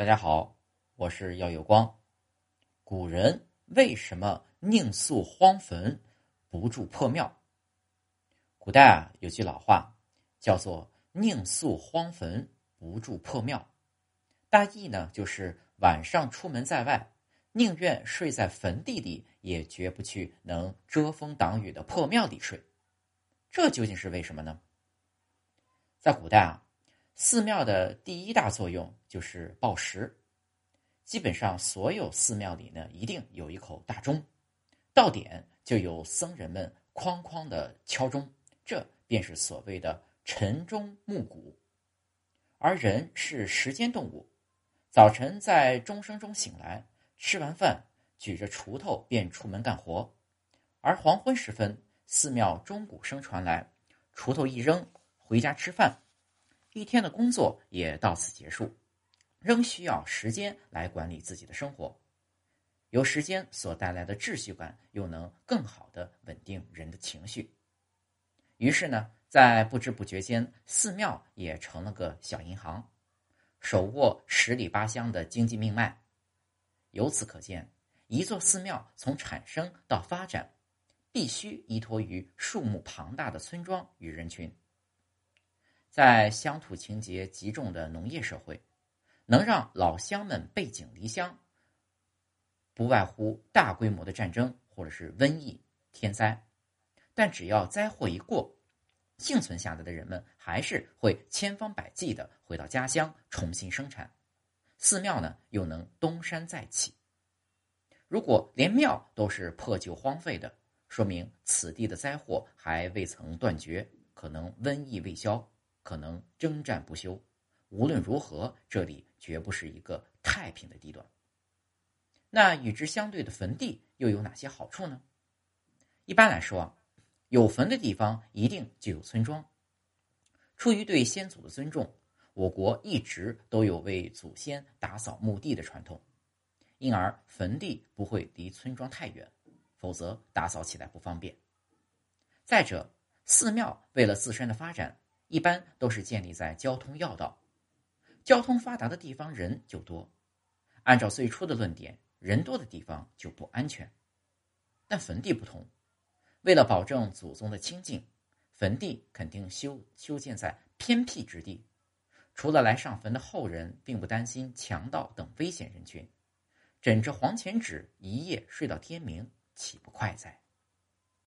大家好，我是耀有光。古人为什么宁宿荒坟，不住破庙？古代啊，有句老话叫做“宁宿荒坟，不住破庙”，大意呢就是晚上出门在外，宁愿睡在坟地里，也绝不去能遮风挡雨的破庙里睡。这究竟是为什么呢？在古代啊。寺庙的第一大作用就是报时，基本上所有寺庙里呢，一定有一口大钟，到点就有僧人们哐哐的敲钟，这便是所谓的晨钟暮鼓。而人是时间动物，早晨在钟声中醒来，吃完饭举着锄头便出门干活，而黄昏时分，寺庙钟鼓声传来，锄头一扔，回家吃饭。一天的工作也到此结束，仍需要时间来管理自己的生活。由时间所带来的秩序感，又能更好的稳定人的情绪。于是呢，在不知不觉间，寺庙也成了个小银行，手握十里八乡的经济命脉。由此可见，一座寺庙从产生到发展，必须依托于数目庞大的村庄与人群。在乡土情节极重的农业社会，能让老乡们背井离乡，不外乎大规模的战争或者是瘟疫、天灾。但只要灾祸一过，幸存下来的人们还是会千方百计的回到家乡重新生产，寺庙呢又能东山再起。如果连庙都是破旧荒废的，说明此地的灾祸还未曾断绝，可能瘟疫未消。可能征战不休，无论如何，这里绝不是一个太平的地段。那与之相对的坟地又有哪些好处呢？一般来说，有坟的地方一定就有村庄。出于对先祖的尊重，我国一直都有为祖先打扫墓地的传统，因而坟地不会离村庄太远，否则打扫起来不方便。再者，寺庙为了自身的发展。一般都是建立在交通要道，交通发达的地方人就多。按照最初的论点，人多的地方就不安全。但坟地不同，为了保证祖宗的清净，坟地肯定修修建在偏僻之地。除了来上坟的后人，并不担心强盗等危险人群，枕着黄钱纸一夜睡到天明，岂不快哉？